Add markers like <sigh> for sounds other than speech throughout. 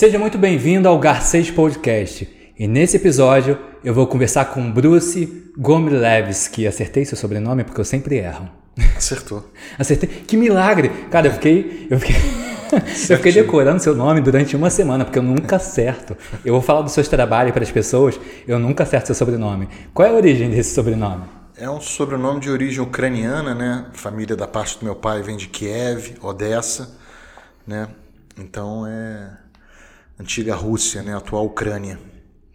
Seja muito bem-vindo ao Garcês Podcast. E nesse episódio eu vou conversar com Bruce Gomilevski. Acertei seu sobrenome porque eu sempre erro. Acertou. <laughs> Acertei. Que milagre! Cara, eu fiquei. Eu fiquei... <laughs> eu fiquei decorando seu nome durante uma semana, porque eu nunca acerto. Eu vou falar dos seus trabalhos para as pessoas, eu nunca acerto seu sobrenome. Qual é a origem desse sobrenome? É um sobrenome de origem ucraniana, né? Família da parte do meu pai vem de Kiev, Odessa, né? Então é antiga Rússia, né? Atual Ucrânia.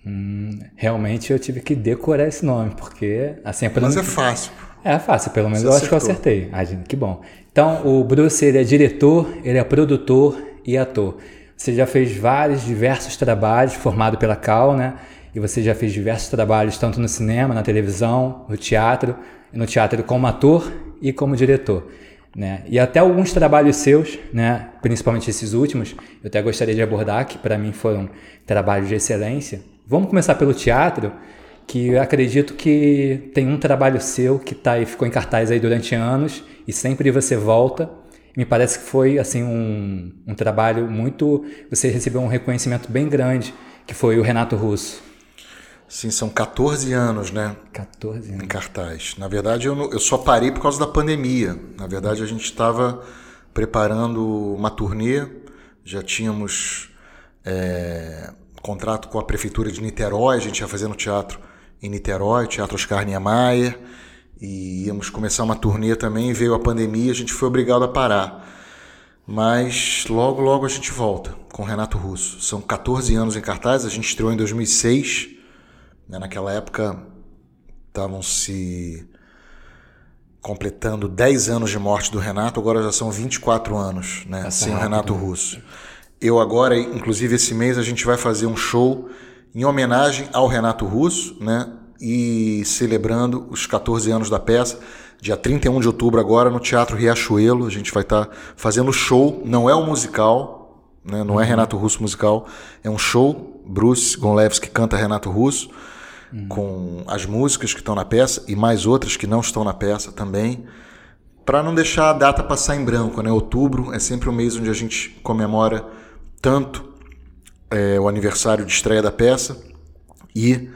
Hum, realmente eu tive que decorar esse nome, porque assim... Mas é fácil. É fácil, pelo menos Você eu acertou. acho que eu acertei. Ah, que bom. Então, o Bruce ele é diretor, ele é produtor e ator. Você já fez vários, diversos trabalhos, formado pela Cal, né? E você já fez diversos trabalhos, tanto no cinema, na televisão, no teatro, no teatro como ator e como diretor. Né? E até alguns trabalhos seus, né? principalmente esses últimos, eu até gostaria de abordar, que para mim foram trabalhos de excelência. Vamos começar pelo teatro que eu acredito que tem um trabalho seu que tá aí, ficou em cartaz aí durante anos e sempre você volta. Me parece que foi assim um, um trabalho muito. Você recebeu um reconhecimento bem grande, que foi o Renato Russo. Sim, são 14 anos, né? 14 anos. Em cartaz. Na verdade, eu, eu só parei por causa da pandemia. Na verdade, a gente estava preparando uma turnê, já tínhamos é, contrato com a prefeitura de Niterói, a gente ia fazer no teatro em Niterói, Teatro Oscar Niemeyer, e íamos começar uma turnê também, veio a pandemia, a gente foi obrigado a parar. Mas logo, logo a gente volta com Renato Russo. São 14 anos em cartaz, a gente estreou em 2006. Né? Naquela época estavam se completando 10 anos de morte do Renato, agora já são 24 anos né? sem o Renato Russo. Eu agora, inclusive esse mês, a gente vai fazer um show em homenagem ao Renato Russo, né? E celebrando os 14 anos da peça, dia 31 de outubro agora no Teatro Riachuelo, a gente vai estar tá fazendo show, não é um musical, né? Não é uhum. é Renato Russo musical, é um show, Bruce Gonlevski canta Renato Russo, com as músicas que estão na peça e mais outras que não estão na peça também, para não deixar a data passar em branco, né? Outubro é sempre o mês onde a gente comemora tanto é, o aniversário de estreia da peça e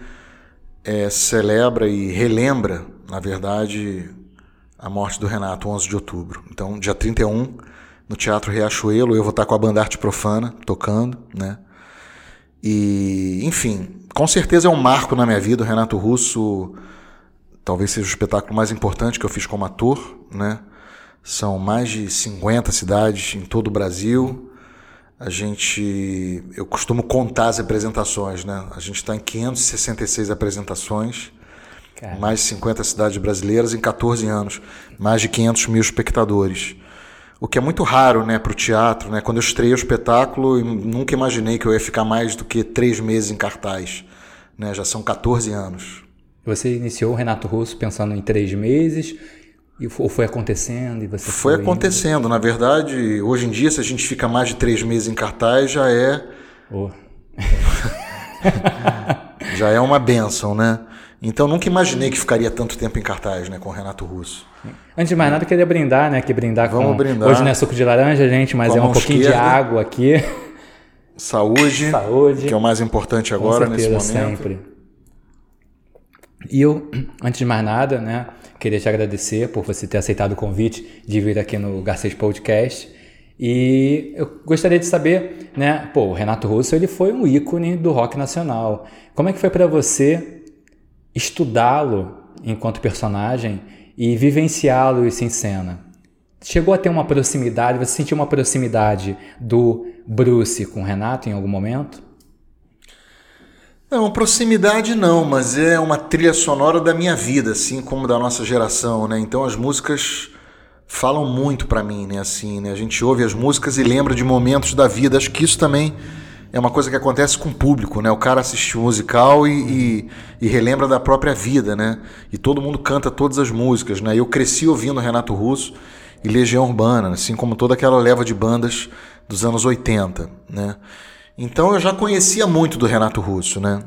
é, celebra e relembra, na verdade, a morte do Renato, 11 de outubro. Então, dia 31, no Teatro Riachuelo, eu vou estar com a Bandarte Profana tocando, né? E, enfim, com certeza é um marco na minha vida. O Renato Russo talvez seja o espetáculo mais importante que eu fiz como ator, né? São mais de 50 cidades em todo o Brasil a gente. Eu costumo contar as apresentações, né? A gente está em 566 apresentações, Caramba. mais de 50 cidades brasileiras em 14 anos, mais de 500 mil espectadores. O que é muito raro né, para o teatro. Né? Quando eu estreiei o espetáculo, nunca imaginei que eu ia ficar mais do que três meses em cartaz. Né? Já são 14 anos. Você iniciou o Renato Russo pensando em três meses e, ou foi acontecendo e você foi, foi acontecendo. Indo? Na verdade, hoje em dia, se a gente fica mais de três meses em cartaz, já é. Oh. <laughs> já é uma benção, né? Então nunca imaginei que ficaria tanto tempo em cartaz, né, com o Renato Russo. Antes de mais nada, queria brindar, né? Que brindar Vamos com. brindar. Hoje não é suco de laranja, gente, mas é um pouquinho esquerda. de água aqui. Saúde. Saúde. Que é o mais importante agora certeza, nesse momento. Sempre. E eu, antes de mais nada, né? Queria te agradecer por você ter aceitado o convite de vir aqui no Garcês Podcast. E eu gostaria de saber, né? Pô, o Renato Russo ele foi um ícone do rock nacional. Como é que foi para você estudá-lo enquanto personagem e vivenciá-lo isso em cena? Chegou a ter uma proximidade? Você sentiu uma proximidade do Bruce com o Renato em algum momento? Não, proximidade não, mas é uma trilha sonora da minha vida, assim como da nossa geração, né? Então as músicas falam muito para mim, né? Assim, né? A gente ouve as músicas e lembra de momentos da vida. Acho que isso também é uma coisa que acontece com o público, né? O cara assiste o musical e, e, e, relembra da própria vida, né? E todo mundo canta todas as músicas, né? Eu cresci ouvindo Renato Russo e Legião Urbana, assim como toda aquela leva de bandas dos anos 80, né? Então eu já conhecia muito do Renato Russo, né?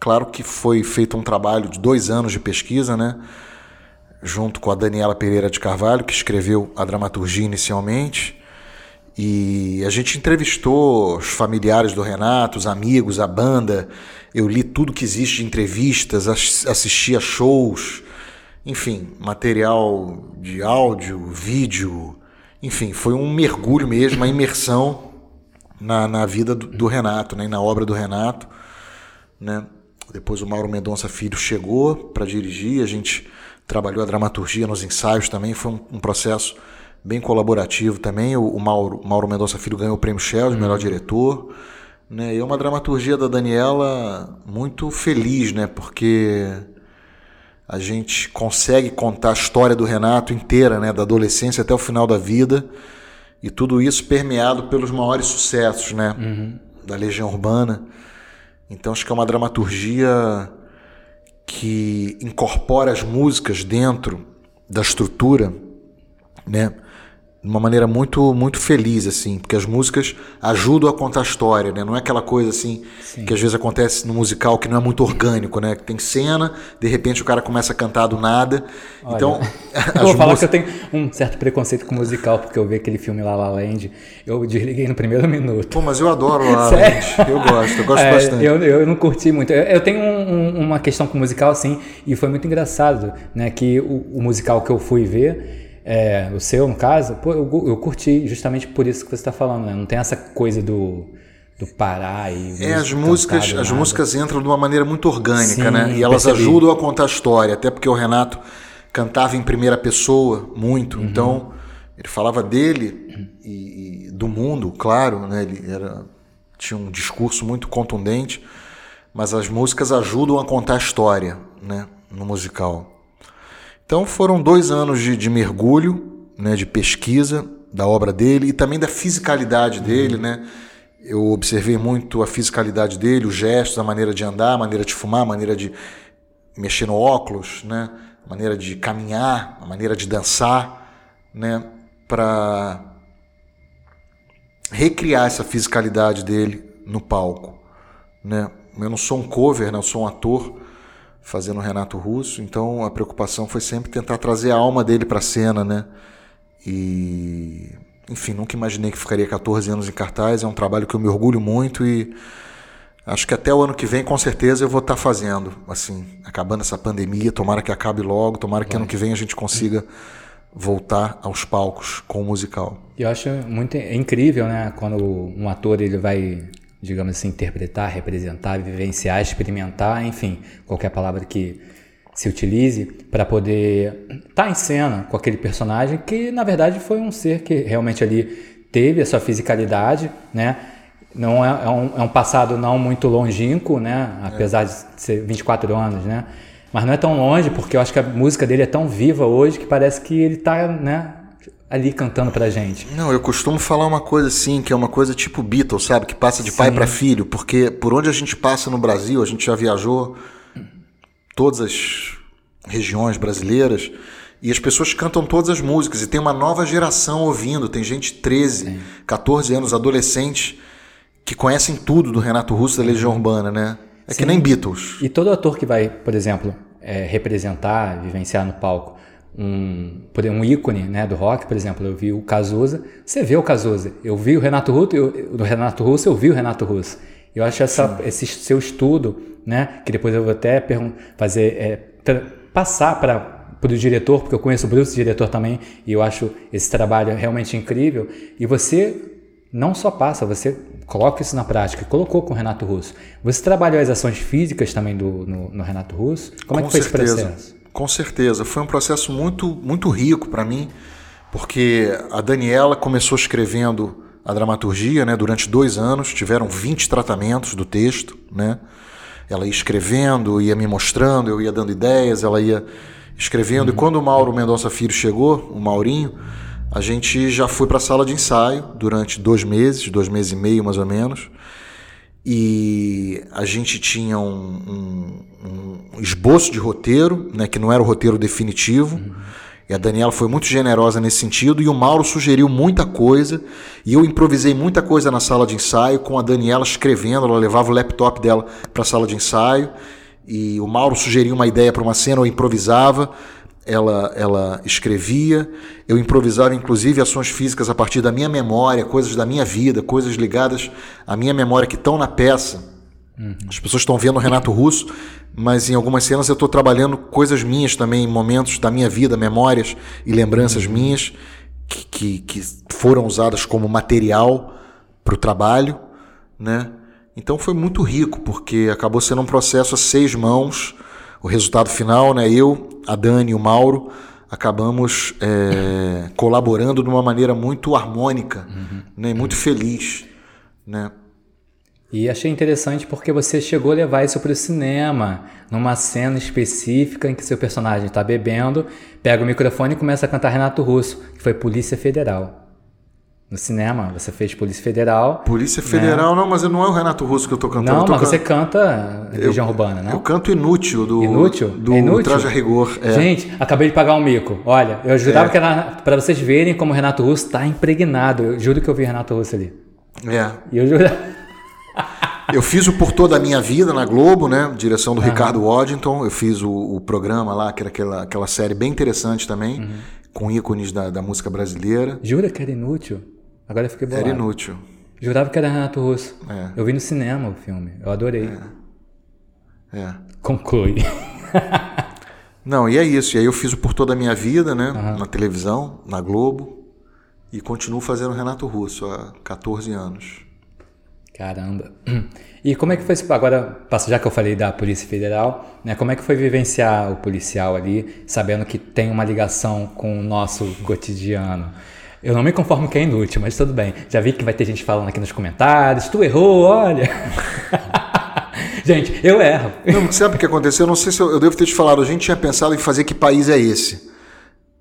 Claro que foi feito um trabalho de dois anos de pesquisa, né? Junto com a Daniela Pereira de Carvalho, que escreveu a dramaturgia inicialmente. E a gente entrevistou os familiares do Renato, os amigos, a banda. Eu li tudo que existe de entrevistas, assisti a shows, enfim, material de áudio, vídeo. Enfim, foi um mergulho mesmo, uma imersão na, na vida do, do Renato, né, na obra do Renato. Né? Depois o Mauro Mendonça Filho chegou para dirigir, a gente trabalhou a dramaturgia nos ensaios também, foi um, um processo bem colaborativo também. O, o Mauro, Mauro Mendonça Filho ganhou o prêmio Shell de melhor uhum. diretor. Né? E é uma dramaturgia da Daniela muito feliz, né? porque a gente consegue contar a história do Renato inteira, né? da adolescência até o final da vida, e tudo isso permeado pelos maiores sucessos né? Uhum. da Legião Urbana. Então acho que é uma dramaturgia que incorpora as músicas dentro da estrutura, né? De uma maneira muito muito feliz assim, porque as músicas ajudam a contar a história, né? Não é aquela coisa assim Sim. que às vezes acontece no musical que não é muito orgânico, né? Tem cena, de repente o cara começa a cantar do nada. Olha, então, <laughs> <laughs> eu vou falar que eu tenho um certo preconceito com musical porque eu vi aquele filme La La Land, eu desliguei no primeiro <laughs> minuto. Pô, mas eu adoro La La Land. Eu gosto, eu gosto é, bastante. Eu, eu não curti muito. Eu, eu tenho um, um, uma questão com musical assim e foi muito engraçado, né? Que o, o musical que eu fui ver é, o seu, no caso, pô, eu, eu curti justamente por isso que você está falando, né? Não tem essa coisa do, do parar e. É, as músicas, as músicas entram de uma maneira muito orgânica, Sim, né? E elas percebi. ajudam a contar a história, até porque o Renato cantava em primeira pessoa muito, uhum. então ele falava dele e, e, do mundo, claro, né? Ele era, tinha um discurso muito contundente, mas as músicas ajudam a contar a história, né? No musical. Então foram dois anos de, de mergulho, né, de pesquisa da obra dele e também da fisicalidade dele, né? Eu observei muito a fisicalidade dele, os gestos, a maneira de andar, a maneira de fumar, a maneira de mexer no óculos, né? A maneira de caminhar, a maneira de dançar, né? Para recriar essa fisicalidade dele no palco, né? Eu não sou um cover, né? Eu sou um ator fazendo Renato Russo, então a preocupação foi sempre tentar trazer a alma dele para a cena, né? E enfim, nunca imaginei que ficaria 14 anos em cartaz, é um trabalho que eu me orgulho muito e acho que até o ano que vem com certeza eu vou estar tá fazendo, assim, acabando essa pandemia, tomara que acabe logo, tomara que Vai. ano que vem a gente consiga voltar aos palcos com o musical. Eu acho muito incrível, né, quando um ator ele vai digamos assim, interpretar, representar, vivenciar, experimentar, enfim, qualquer palavra que se utilize para poder estar tá em cena com aquele personagem que na verdade foi um ser que realmente ali teve a sua fisicalidade, né? Não é, é, um, é um passado não muito longínquo, né? Apesar é. de ser 24 anos, né? Mas não é tão longe porque eu acho que a música dele é tão viva hoje que parece que ele está, né? Ali cantando pra gente. Não, eu costumo falar uma coisa assim, que é uma coisa tipo Beatles, sabe? Que passa de Sim. pai para filho, porque por onde a gente passa no Brasil, a gente já viajou todas as regiões brasileiras e as pessoas cantam todas as músicas e tem uma nova geração ouvindo, tem gente 13, Sim. 14 anos, adolescentes que conhecem tudo do Renato Russo da Legião Urbana, né? É Sim. que nem Beatles. E todo ator que vai, por exemplo, é, representar, vivenciar no palco, um, um ícone né, do rock, por exemplo, eu vi o Cazuza, você vê o Cazuza, eu vi o Renato Russo, eu, do Renato Russo, eu vi o Renato Russo. Eu acho essa, esse seu estudo, né, que depois eu vou até fazer, é, passar para o diretor, porque eu conheço o Bruce, diretor também, e eu acho esse trabalho realmente incrível. E você não só passa, você coloca isso na prática, colocou com o Renato Russo. Você trabalhou as ações físicas também do, no, no Renato Russo? Como com é que foi certeza. esse processo? Com certeza, foi um processo muito, muito rico para mim, porque a Daniela começou escrevendo a dramaturgia né, durante dois anos, tiveram 20 tratamentos do texto. Né? Ela ia escrevendo, ia me mostrando, eu ia dando ideias, ela ia escrevendo. Uhum. E quando o Mauro Mendonça Filho chegou, o Maurinho, a gente já foi para a sala de ensaio durante dois meses, dois meses e meio mais ou menos e a gente tinha um, um, um, esboço de roteiro, né, que não era o roteiro definitivo. Uhum. E a Daniela foi muito generosa nesse sentido, e o Mauro sugeriu muita coisa, e eu improvisei muita coisa na sala de ensaio, com a Daniela escrevendo, ela levava o laptop dela para a sala de ensaio, e o Mauro sugeria uma ideia para uma cena, eu improvisava, ela, ela escrevia, eu improvisava inclusive ações físicas a partir da minha memória, coisas da minha vida, coisas ligadas à minha memória que estão na peça. Uhum. As pessoas estão vendo o Renato Russo, mas em algumas cenas eu estou trabalhando coisas minhas também, momentos da minha vida, memórias e lembranças uhum. minhas que, que, que, foram usadas como material para o trabalho, né? Então foi muito rico porque acabou sendo um processo a seis mãos o resultado final, né? Eu, a Dani o Mauro acabamos é, colaborando de uma maneira muito harmônica, uhum. né? Muito feliz, né? E achei interessante porque você chegou a levar isso para o cinema, numa cena específica em que seu personagem está bebendo, pega o microfone e começa a cantar Renato Russo, que foi Polícia Federal. No cinema, você fez Polícia Federal. Polícia Federal, né? não, mas não é o Renato Russo que eu tô cantando. Não, tô mas can... você canta Legião Urbana, não? Eu canto Inútil do, inútil? do é inútil? Traje a Rigor. É. Gente, acabei de pagar um mico. Olha, eu jurava é. que era para vocês verem como o Renato Russo está impregnado. Eu juro que eu vi Renato Russo ali. É. E eu juro. <laughs> eu fiz o Por Toda a Minha Vida na Globo, né? Direção do Ricardo Waddington. Eu fiz o, o, programa lá, que era aquela, aquela série bem interessante também, uhum. com ícones da, da música brasileira. Jura que era inútil? Agora eu fiquei bolado. Era inútil. Jurava que era Renato Russo. É. Eu vi no cinema o filme. Eu adorei. É. é. Conclui. <laughs> Não, e é isso. E aí eu fiz o Por Toda a Minha Vida, né? Uhum. Na televisão, na Globo. E continuo fazendo Renato Russo há 14 anos. Caramba. <clears throat> E como é que foi agora, já que eu falei da Polícia Federal, né, como é que foi vivenciar o policial ali, sabendo que tem uma ligação com o nosso cotidiano? Eu não me conformo que é inútil, mas tudo bem. Já vi que vai ter gente falando aqui nos comentários, tu errou, olha. <laughs> gente, eu erro. Não, sabe o que aconteceu? Eu não sei se eu, eu devo ter te falado. A gente tinha pensado em fazer que país é esse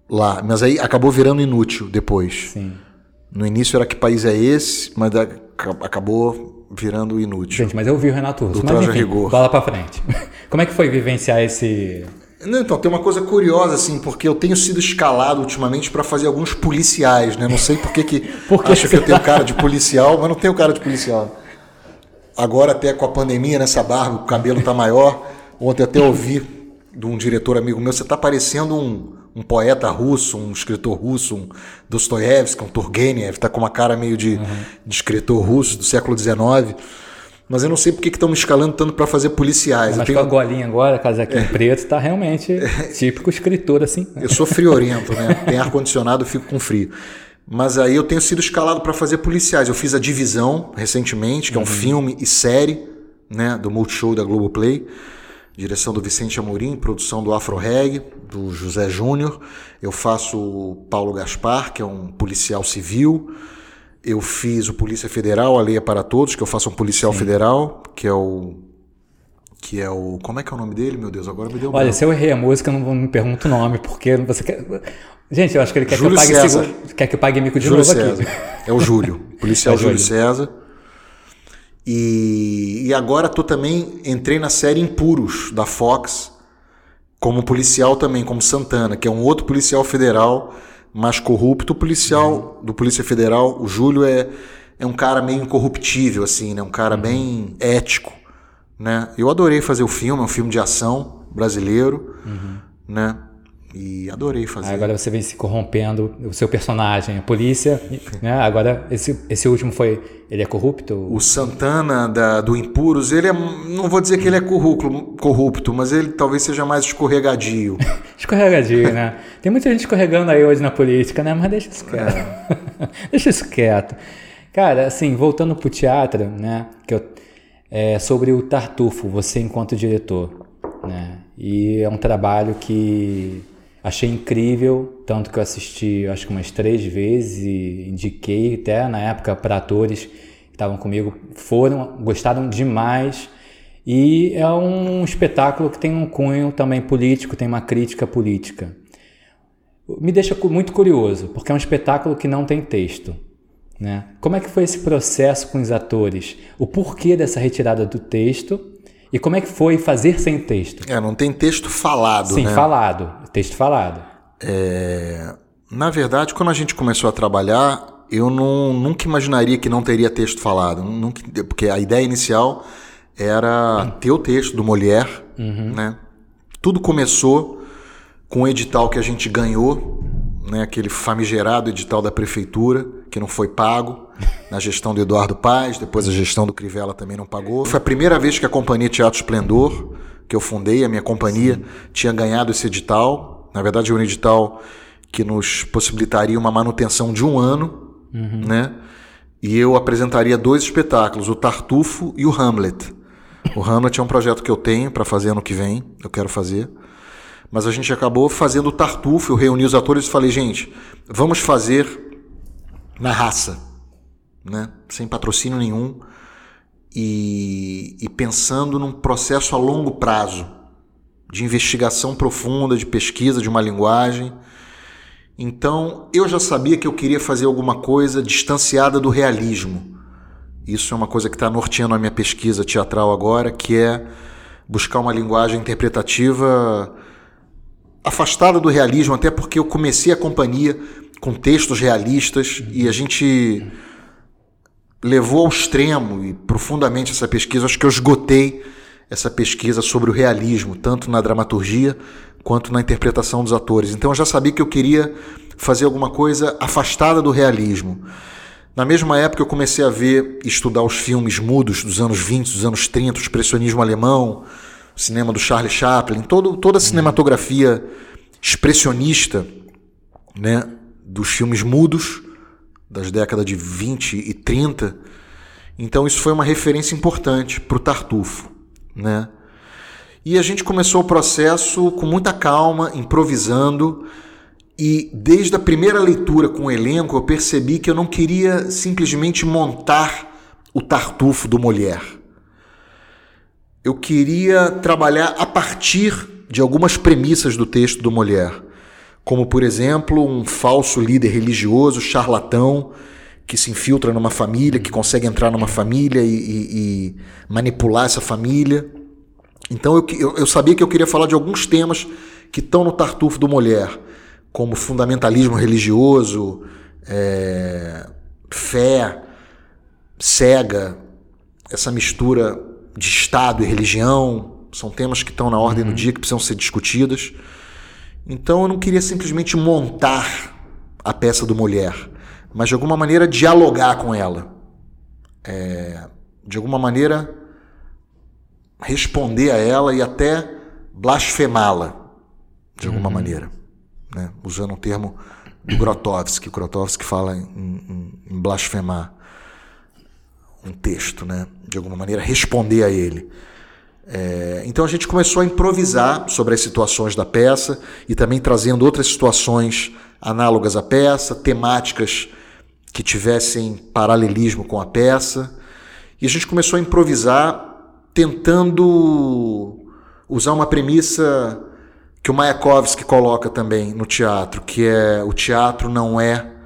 lá, mas aí acabou virando inútil depois. Sim. No início era que país é esse, mas acabou virando inútil. Gente, mas eu vi o Renato Russo. Do mas, enfim, rigor. bola pra frente. <laughs> Como é que foi vivenciar esse não, então, tem uma coisa curiosa, assim, porque eu tenho sido escalado ultimamente para fazer alguns policiais, né? Não sei por que, que <laughs> por que acho que eu tenho cara de policial, mas não tenho cara de policial. Agora, até com a pandemia, nessa barba, o cabelo tá maior. Ontem até ouvi de um diretor amigo meu, você tá parecendo um, um poeta russo, um escritor russo, um Dostoiévski, um Turgenev, tá com uma cara meio de, uhum. de escritor russo do século XIX. Mas eu não sei por que estão me escalando tanto para fazer policiais. Mas tenho... com a golinha agora, casaquinho é. preto, tá realmente <laughs> típico escritor, assim. Eu sou friorento, né? Tem ar-condicionado, eu fico com frio. Mas aí eu tenho sido escalado para fazer policiais. Eu fiz a Divisão recentemente, que é um uhum. filme e série né, do Multishow da Globoplay. Direção do Vicente Amorim, produção do Afro Reg, do José Júnior. Eu faço o Paulo Gaspar, que é um policial civil. Eu fiz o Polícia Federal, a Lei é para Todos, que eu faço um policial Sim. federal, que é o. Que é o. Como é que é o nome dele, meu Deus? Agora me deu Olha, se eu errei a música, não, não me pergunto o nome, porque você quer. Gente, eu acho que ele quer Júlio que eu pague César. quer que eu pague mico de Júlio novo César. aqui. É o Júlio, <laughs> policial é Júlio. Júlio César. E, e agora tô também entrei na série Impuros da Fox como policial também, como Santana, que é um outro policial federal mais corrupto. O policial do Polícia Federal, o Júlio, é, é um cara meio incorruptível, assim, né? Um cara uhum. bem ético, né? Eu adorei fazer o filme, é um filme de ação brasileiro, uhum. né? E adorei fazer. agora você vem se corrompendo, o seu personagem, a polícia, né? Agora, esse, esse último foi. Ele é corrupto? O Santana da, do Impuros, ele é. Não vou dizer que ele é corrupto, corrupto mas ele talvez seja mais escorregadio. <laughs> escorregadio, né? Tem muita gente escorregando aí hoje na política, né? Mas deixa isso quieto. É. <laughs> deixa isso quieto. Cara, assim, voltando pro teatro, né? Que eu, é, sobre o Tartufo, você enquanto diretor, né? E é um trabalho que Achei incrível, tanto que eu assisti acho que umas três vezes e indiquei até na época para atores que estavam comigo, foram, gostaram demais. E é um espetáculo que tem um cunho também político, tem uma crítica política. Me deixa muito curioso, porque é um espetáculo que não tem texto. Né? Como é que foi esse processo com os atores? O porquê dessa retirada do texto e como é que foi fazer sem texto? É, não tem texto falado, Sim, né? falado. Texto falado. É... Na verdade, quando a gente começou a trabalhar, eu não, nunca imaginaria que não teria texto falado. Nunca, porque a ideia inicial era ter o texto do Molière, uhum. né? Tudo começou com o edital que a gente ganhou, né, aquele famigerado edital da prefeitura, que não foi pago, na gestão do Eduardo Paz, depois a gestão do Crivella também não pagou. Foi a primeira vez que a companhia Teatro Esplendor, que eu fundei, a minha companhia, Sim. tinha ganhado esse edital. Na verdade, é um edital que nos possibilitaria uma manutenção de um ano, uhum. né? E eu apresentaria dois espetáculos, o Tartufo e o Hamlet. O Hamlet é um projeto que eu tenho para fazer ano que vem, eu quero fazer. Mas a gente acabou fazendo o Tartufo, eu reuni os atores e falei, gente, vamos fazer na raça, né? sem patrocínio nenhum e, e pensando num processo a longo prazo de investigação profunda, de pesquisa de uma linguagem. Então eu já sabia que eu queria fazer alguma coisa distanciada do realismo. Isso é uma coisa que está norteando a minha pesquisa teatral agora, que é buscar uma linguagem interpretativa afastada do realismo, até porque eu comecei a companhia com textos realistas e a gente levou ao extremo e profundamente essa pesquisa. Acho que eu esgotei essa pesquisa sobre o realismo, tanto na dramaturgia quanto na interpretação dos atores. Então eu já sabia que eu queria fazer alguma coisa afastada do realismo. Na mesma época eu comecei a ver estudar os filmes mudos dos anos 20, dos anos 30, o expressionismo alemão, cinema do Charlie Chaplin, todo, toda a cinematografia expressionista né, dos filmes mudos das décadas de 20 e 30. Então isso foi uma referência importante para o Tartufo. Né? E a gente começou o processo com muita calma, improvisando, e desde a primeira leitura com o elenco eu percebi que eu não queria simplesmente montar o Tartufo do Mulher. Eu queria trabalhar a partir de algumas premissas do texto do Mulher, como por exemplo um falso líder religioso, charlatão, que se infiltra numa família, que consegue entrar numa família e, e, e manipular essa família. Então eu, eu, eu sabia que eu queria falar de alguns temas que estão no Tartufo do Mulher como fundamentalismo religioso, é, fé cega, essa mistura de Estado e religião, são temas que estão na ordem uhum. do dia que precisam ser discutidos. Então eu não queria simplesmente montar a peça do mulher, mas de alguma maneira dialogar com ela. É, de alguma maneira responder a ela e até blasfemá-la, de alguma uhum. maneira né? usando um termo do Grotowski. Grotowski fala em, em, em blasfemar um texto, né? de alguma maneira responder a ele. É, então a gente começou a improvisar sobre as situações da peça e também trazendo outras situações análogas à peça, temáticas que tivessem paralelismo com a peça. E a gente começou a improvisar tentando usar uma premissa que o Mayakovsky coloca também no teatro, que é o teatro não é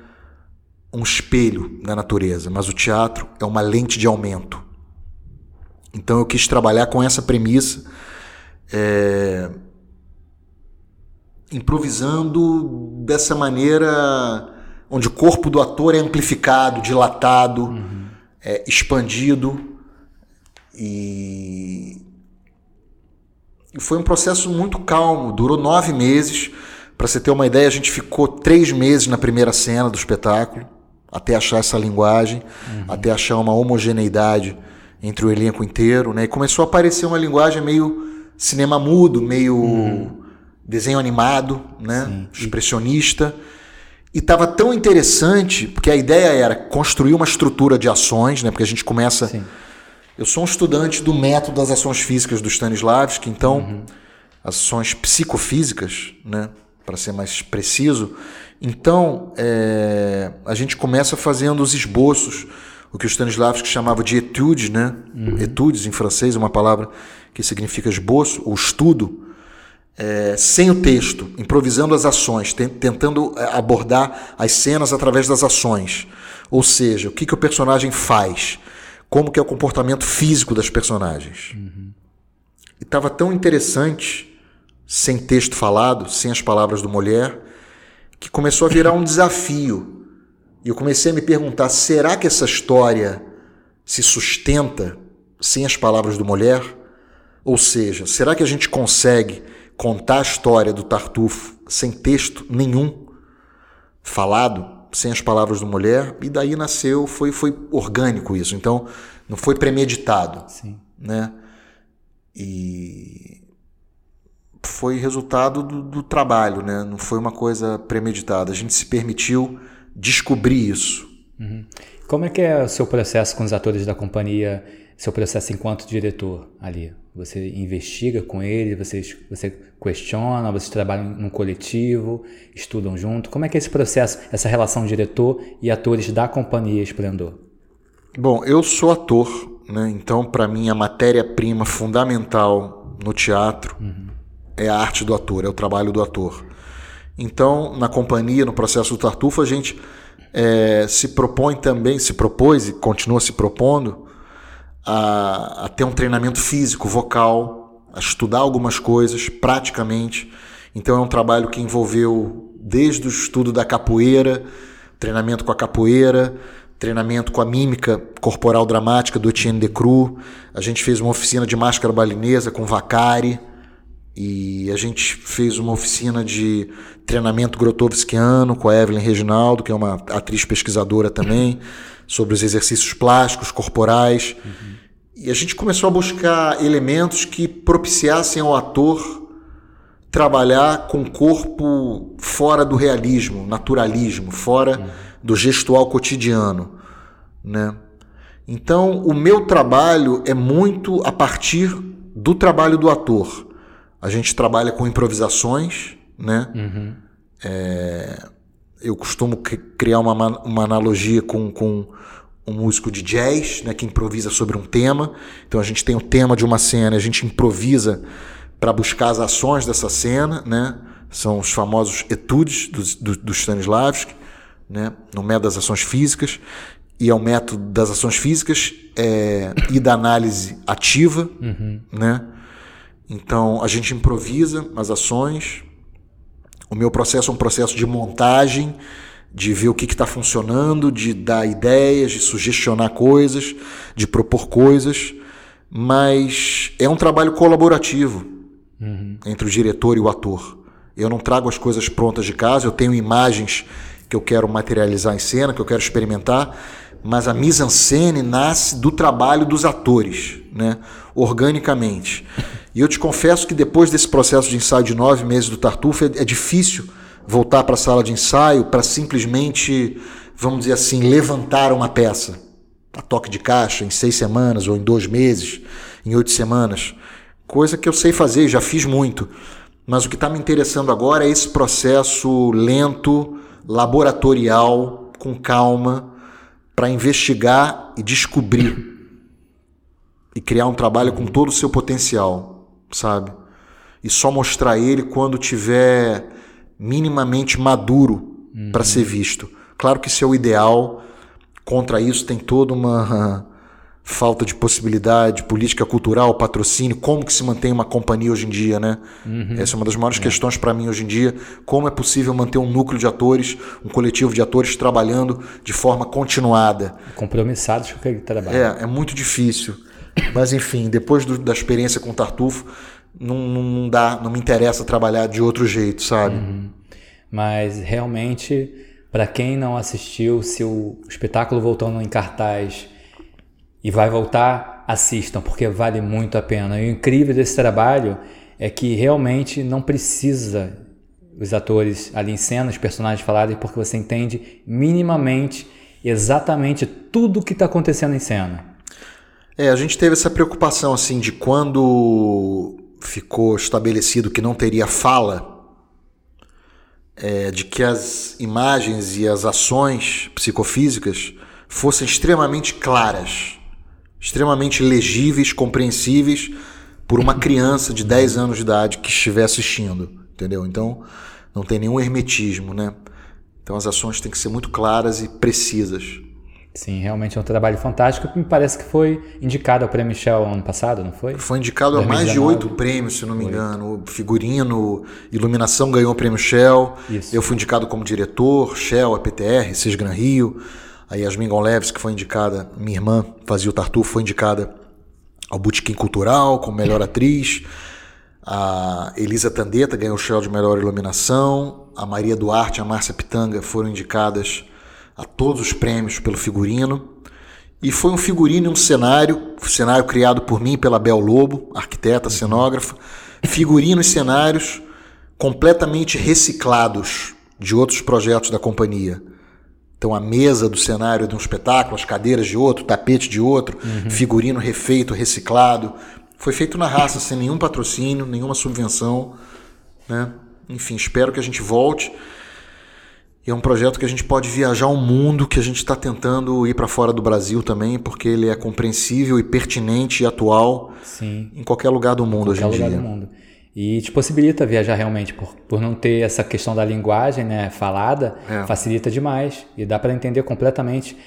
um espelho da natureza, mas o teatro é uma lente de aumento. Então eu quis trabalhar com essa premissa, é, improvisando dessa maneira onde o corpo do ator é amplificado, dilatado, uhum. é, expandido e foi um processo muito calmo, durou nove meses. Para você ter uma ideia, a gente ficou três meses na primeira cena do espetáculo, até achar essa linguagem, uhum. até achar uma homogeneidade entre o elenco inteiro. Né? E começou a aparecer uma linguagem meio cinema mudo, meio uhum. desenho animado, né? expressionista. E estava tão interessante, porque a ideia era construir uma estrutura de ações, né? porque a gente começa. Sim eu sou um estudante do método das ações físicas do Stanislavski, então, uhum. ações psicofísicas, né, para ser mais preciso. Então, é, a gente começa fazendo os esboços, o que o Stanislavski chamava de etudes, né? Uhum. Etudes em francês, uma palavra que significa esboço, ou estudo, é, sem o texto, improvisando as ações, tentando é, abordar as cenas através das ações. Ou seja, o que, que o personagem faz como que é o comportamento físico das personagens. Uhum. E estava tão interessante, sem texto falado, sem as palavras do mulher, que começou a virar um desafio. E eu comecei a me perguntar: será que essa história se sustenta sem as palavras do mulher? Ou seja, será que a gente consegue contar a história do Tartufo sem texto nenhum falado, sem as palavras do mulher, e daí nasceu, foi, foi orgânico isso. Então, não foi premeditado. Sim. Né? E foi resultado do, do, trabalho, né? não foi uma coisa premeditada. A gente se permitiu descobrir isso. Uhum. Como é que é o seu processo com os atores da companhia, seu processo enquanto diretor ali? Você investiga com eles, vocês, você questiona, vocês trabalham num coletivo, estudam junto. Como é que é esse processo, essa relação diretor e atores da companhia Esplendor? Bom, eu sou ator, né? então para mim a matéria-prima fundamental no teatro uhum. É a arte do ator, é o trabalho do ator. Então, na companhia, no processo do Tartufo, a gente é, se propõe também, se propôs e continua se propondo a, a ter um treinamento físico, vocal, a estudar algumas coisas praticamente. Então, é um trabalho que envolveu desde o estudo da capoeira, treinamento com a capoeira, treinamento com a mímica corporal dramática do Etienne Decru. A gente fez uma oficina de máscara balinesa com Vacari. E a gente fez uma oficina de treinamento grotovskiano com a Evelyn Reginaldo, que é uma atriz pesquisadora também, <laughs> sobre os exercícios plásticos, corporais. Uhum. E a gente começou a buscar elementos que propiciassem ao ator trabalhar com o corpo fora do realismo, naturalismo, fora uhum. do gestual cotidiano, né? Então, o meu trabalho é muito a partir do trabalho do ator. A gente trabalha com improvisações, né? Uhum. É, eu costumo criar uma, uma analogia com, com um músico de jazz, né, que improvisa sobre um tema. Então a gente tem o tema de uma cena, a gente improvisa para buscar as ações dessa cena, né? São os famosos etudes do, do, do Stanislavski, né? No método das ações físicas e é o método das ações físicas é, e da análise ativa, uhum. né? Então a gente improvisa as ações. O meu processo é um processo de montagem, de ver o que está funcionando, de dar ideias, de sugestionar coisas, de propor coisas, mas é um trabalho colaborativo uhum. entre o diretor e o ator. Eu não trago as coisas prontas de casa, eu tenho imagens que eu quero materializar em cena, que eu quero experimentar, mas a mise-en-scène nasce do trabalho dos atores, né? organicamente. <laughs> E eu te confesso que depois desse processo de ensaio de nove meses do Tartufo, é, é difícil voltar para a sala de ensaio para simplesmente, vamos dizer assim, levantar uma peça a toque de caixa em seis semanas, ou em dois meses, em oito semanas. Coisa que eu sei fazer, já fiz muito. Mas o que está me interessando agora é esse processo lento, laboratorial, com calma, para investigar e descobrir e criar um trabalho com todo o seu potencial sabe? E só mostrar ele quando tiver minimamente maduro uhum. para ser visto. Claro que isso é o ideal. Contra isso tem toda uma <laughs> falta de possibilidade, política cultural, patrocínio, como que se mantém uma companhia hoje em dia, né? Uhum. Essa é uma das maiores é. questões para mim hoje em dia, como é possível manter um núcleo de atores, um coletivo de atores trabalhando de forma continuada. Compromissados com aquele trabalho. É, é muito difícil. Mas enfim, depois do, da experiência com o Tartufo, não, não, dá, não me interessa trabalhar de outro jeito, sabe? Uhum. Mas realmente, para quem não assistiu, se o espetáculo voltando em cartaz e vai voltar, assistam, porque vale muito a pena. E o incrível desse trabalho é que realmente não precisa os atores ali em cena, os personagens falarem, porque você entende minimamente exatamente tudo o que está acontecendo em cena. É, a gente teve essa preocupação assim de quando ficou estabelecido que não teria fala, é, de que as imagens e as ações psicofísicas fossem extremamente claras, extremamente legíveis, compreensíveis por uma criança de 10 anos de idade que estiver assistindo, entendeu? Então, não tem nenhum hermetismo, né? Então as ações têm que ser muito claras e precisas. Sim, realmente é um trabalho fantástico me parece que foi indicado ao Prêmio Michel ano passado, não foi? Foi indicado 2019. a mais de oito prêmios, se não me engano. O figurino, iluminação ganhou o Prêmio Shell. Isso. Eu fui indicado como diretor, Shell, a PTR, Cisgran Rio. A Yasmin Gonleves, que foi indicada, minha irmã fazia o Tartufo, foi indicada ao Botequim Cultural como melhor <laughs> atriz. A Elisa Tandeta ganhou o Shell de melhor iluminação. A Maria Duarte e a Márcia Pitanga foram indicadas a todos os prêmios pelo figurino. E foi um figurino e um cenário, cenário criado por mim pela Bel Lobo, arquiteta, cenógrafa. Figurino e cenários completamente reciclados de outros projetos da companhia. Então a mesa do cenário de um espetáculo, as cadeiras de outro, tapete de outro, uhum. figurino refeito, reciclado. Foi feito na raça, sem nenhum patrocínio, nenhuma subvenção. Né? Enfim, espero que a gente volte. E é um projeto que a gente pode viajar o mundo, que a gente está tentando ir para fora do Brasil também, porque ele é compreensível e pertinente e atual Sim. em qualquer lugar do mundo qualquer hoje em lugar dia. Do mundo. E te possibilita viajar realmente, por, por não ter essa questão da linguagem né, falada, é. facilita demais. E dá para entender completamente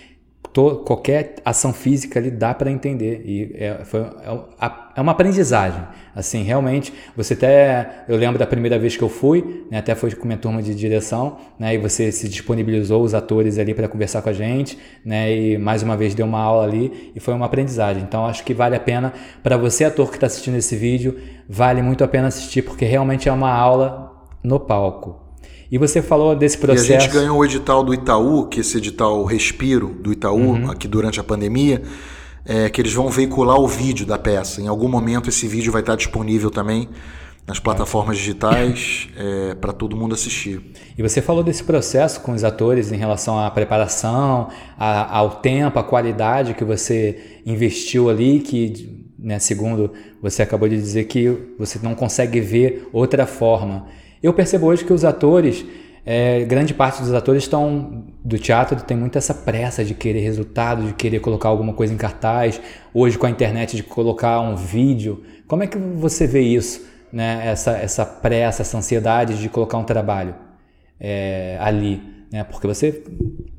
to, qualquer ação física ali dá para entender. E é, foi, é, é, uma aprendizagem. Assim realmente você até eu lembro da primeira vez que eu fui né, até foi com minha turma de direção né, e você se disponibilizou os atores ali para conversar com a gente né, e mais uma vez deu uma aula ali e foi uma aprendizagem. Então acho que vale a pena para você ator que está assistindo esse vídeo vale muito a pena assistir porque realmente é uma aula no palco e você falou desse processo. E a gente ganhou o edital do Itaú, que esse edital Respiro do Itaú, uhum. aqui durante a pandemia, é, que eles vão veicular o vídeo da peça. Em algum momento esse vídeo vai estar disponível também nas plataformas digitais <coughs> é, para todo mundo assistir. E você falou desse processo com os atores em relação à preparação, a, ao tempo, à qualidade que você investiu ali, que, né, segundo você acabou de dizer, que você não consegue ver outra forma. Eu percebo hoje que os atores, é, grande parte dos atores estão do teatro tem muito essa pressa de querer resultado, de querer colocar alguma coisa em cartaz. Hoje com a internet de colocar um vídeo, como é que você vê isso, né? Essa essa pressa, essa ansiedade de colocar um trabalho é, ali, né? Porque você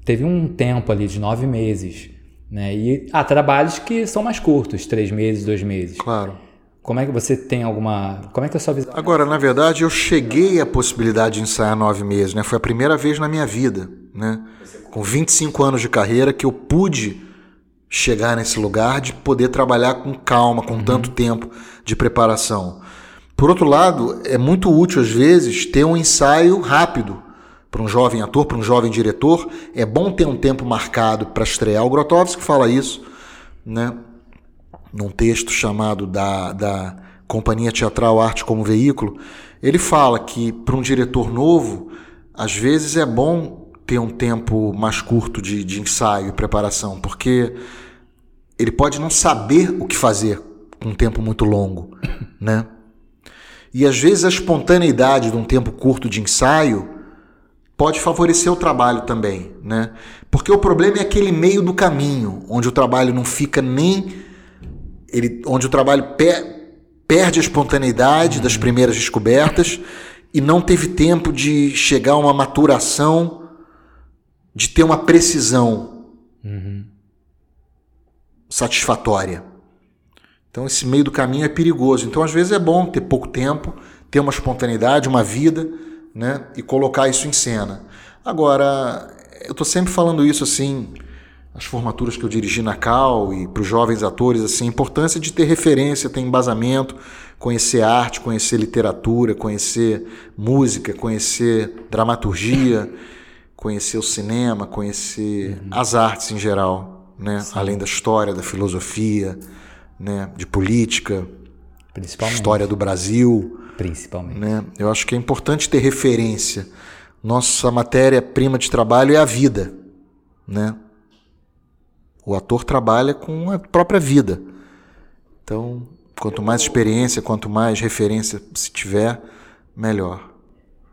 teve um tempo ali de nove meses, né? E há trabalhos que são mais curtos, três meses, dois meses. Claro. Como é que você tem alguma. Como é que é a sua visão? Agora, na verdade, eu cheguei à possibilidade de ensaiar nove meses, né? Foi a primeira vez na minha vida, né? Com 25 anos de carreira que eu pude chegar nesse lugar de poder trabalhar com calma, com uhum. tanto tempo de preparação. Por outro lado, é muito útil às vezes ter um ensaio rápido para um jovem ator, para um jovem diretor. É bom ter um tempo marcado para estrear. O Grotowski fala isso, né? Num texto chamado da, da Companhia Teatral Arte como Veículo, ele fala que para um diretor novo, às vezes é bom ter um tempo mais curto de, de ensaio e preparação, porque ele pode não saber o que fazer com um tempo muito longo, <coughs> né? E às vezes a espontaneidade de um tempo curto de ensaio pode favorecer o trabalho também, né? Porque o problema é aquele meio do caminho, onde o trabalho não fica nem ele, onde o trabalho per, perde a espontaneidade das primeiras descobertas e não teve tempo de chegar a uma maturação, de ter uma precisão uhum. satisfatória. Então esse meio do caminho é perigoso. Então às vezes é bom ter pouco tempo, ter uma espontaneidade, uma vida, né, e colocar isso em cena. Agora, eu estou sempre falando isso assim, as formaturas que eu dirigi na Cal e para os jovens atores, assim, a importância de ter referência, ter embasamento, conhecer arte, conhecer literatura, conhecer música, conhecer dramaturgia, <laughs> conhecer o cinema, conhecer uhum. as artes em geral, né? além da história, da filosofia, né? de política, história do Brasil. Principalmente. Né? Eu acho que é importante ter referência. Nossa matéria-prima de trabalho é a vida. Né? O ator trabalha com a própria vida. Então, quanto mais experiência, quanto mais referência se tiver, melhor.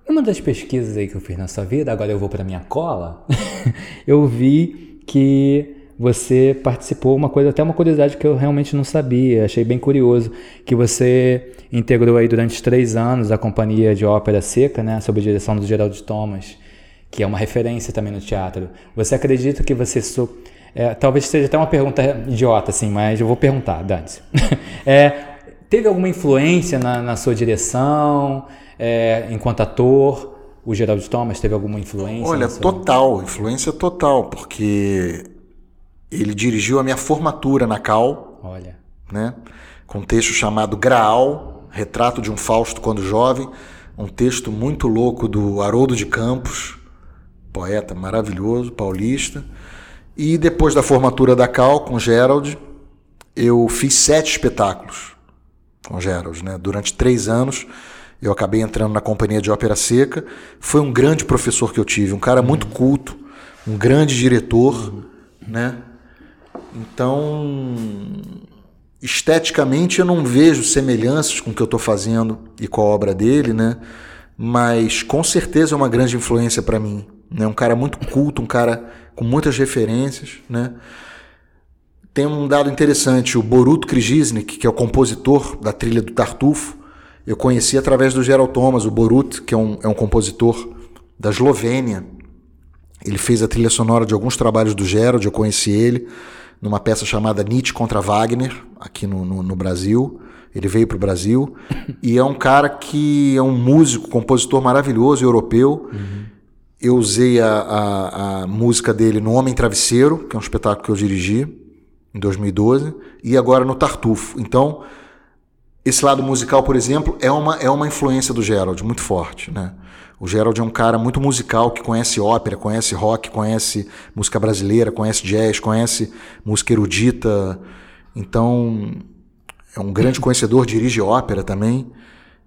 Uma das pesquisas aí que eu fiz na sua vida, agora eu vou para minha cola, <laughs> eu vi que você participou uma coisa, até uma curiosidade que eu realmente não sabia, achei bem curioso, que você integrou aí durante três anos a companhia de ópera seca, né, sob a direção do Geraldo Thomas, que é uma referência também no teatro. Você acredita que você so é, talvez seja até uma pergunta idiota, assim, mas eu vou perguntar, Dante. <laughs> é, teve alguma influência na, na sua direção é, enquanto ator? O Geraldo Thomas teve alguma influência? Olha, sua... total, influência total, porque ele dirigiu a minha formatura na Cal. Olha. Né? Com um texto chamado Graal, Retrato de um Fausto quando jovem, um texto muito louco do Haroldo de Campos, poeta maravilhoso, paulista. E depois da formatura da Cal com Gerald, eu fiz sete espetáculos com Gerald, né? Durante três anos eu acabei entrando na companhia de ópera seca. Foi um grande professor que eu tive, um cara muito culto, um grande diretor, né? Então, esteticamente eu não vejo semelhanças com o que eu estou fazendo e com a obra dele, né? Mas com certeza é uma grande influência para mim. Né? Um cara muito culto, um cara com muitas referências, né? Tem um dado interessante, o Boruto Krижiznik, que é o compositor da trilha do Tartufo, eu conheci através do Gerald Thomas, o Borut, que é um, é um compositor da Eslovênia. Ele fez a trilha sonora de alguns trabalhos do Gerald, eu conheci ele numa peça chamada Nietzsche contra Wagner, aqui no, no, no Brasil. Ele veio para o Brasil <laughs> e é um cara que é um músico, compositor maravilhoso, europeu. Uhum. Eu usei a, a, a, música dele no Homem Travesseiro, que é um espetáculo que eu dirigi em 2012, e agora no Tartufo. Então, esse lado musical, por exemplo, é uma, é uma influência do Gerald muito forte. Né? O Gerald é um cara muito musical que conhece ópera, conhece rock, conhece música brasileira, conhece jazz, conhece música erudita. Então, é um grande conhecedor, dirige ópera também.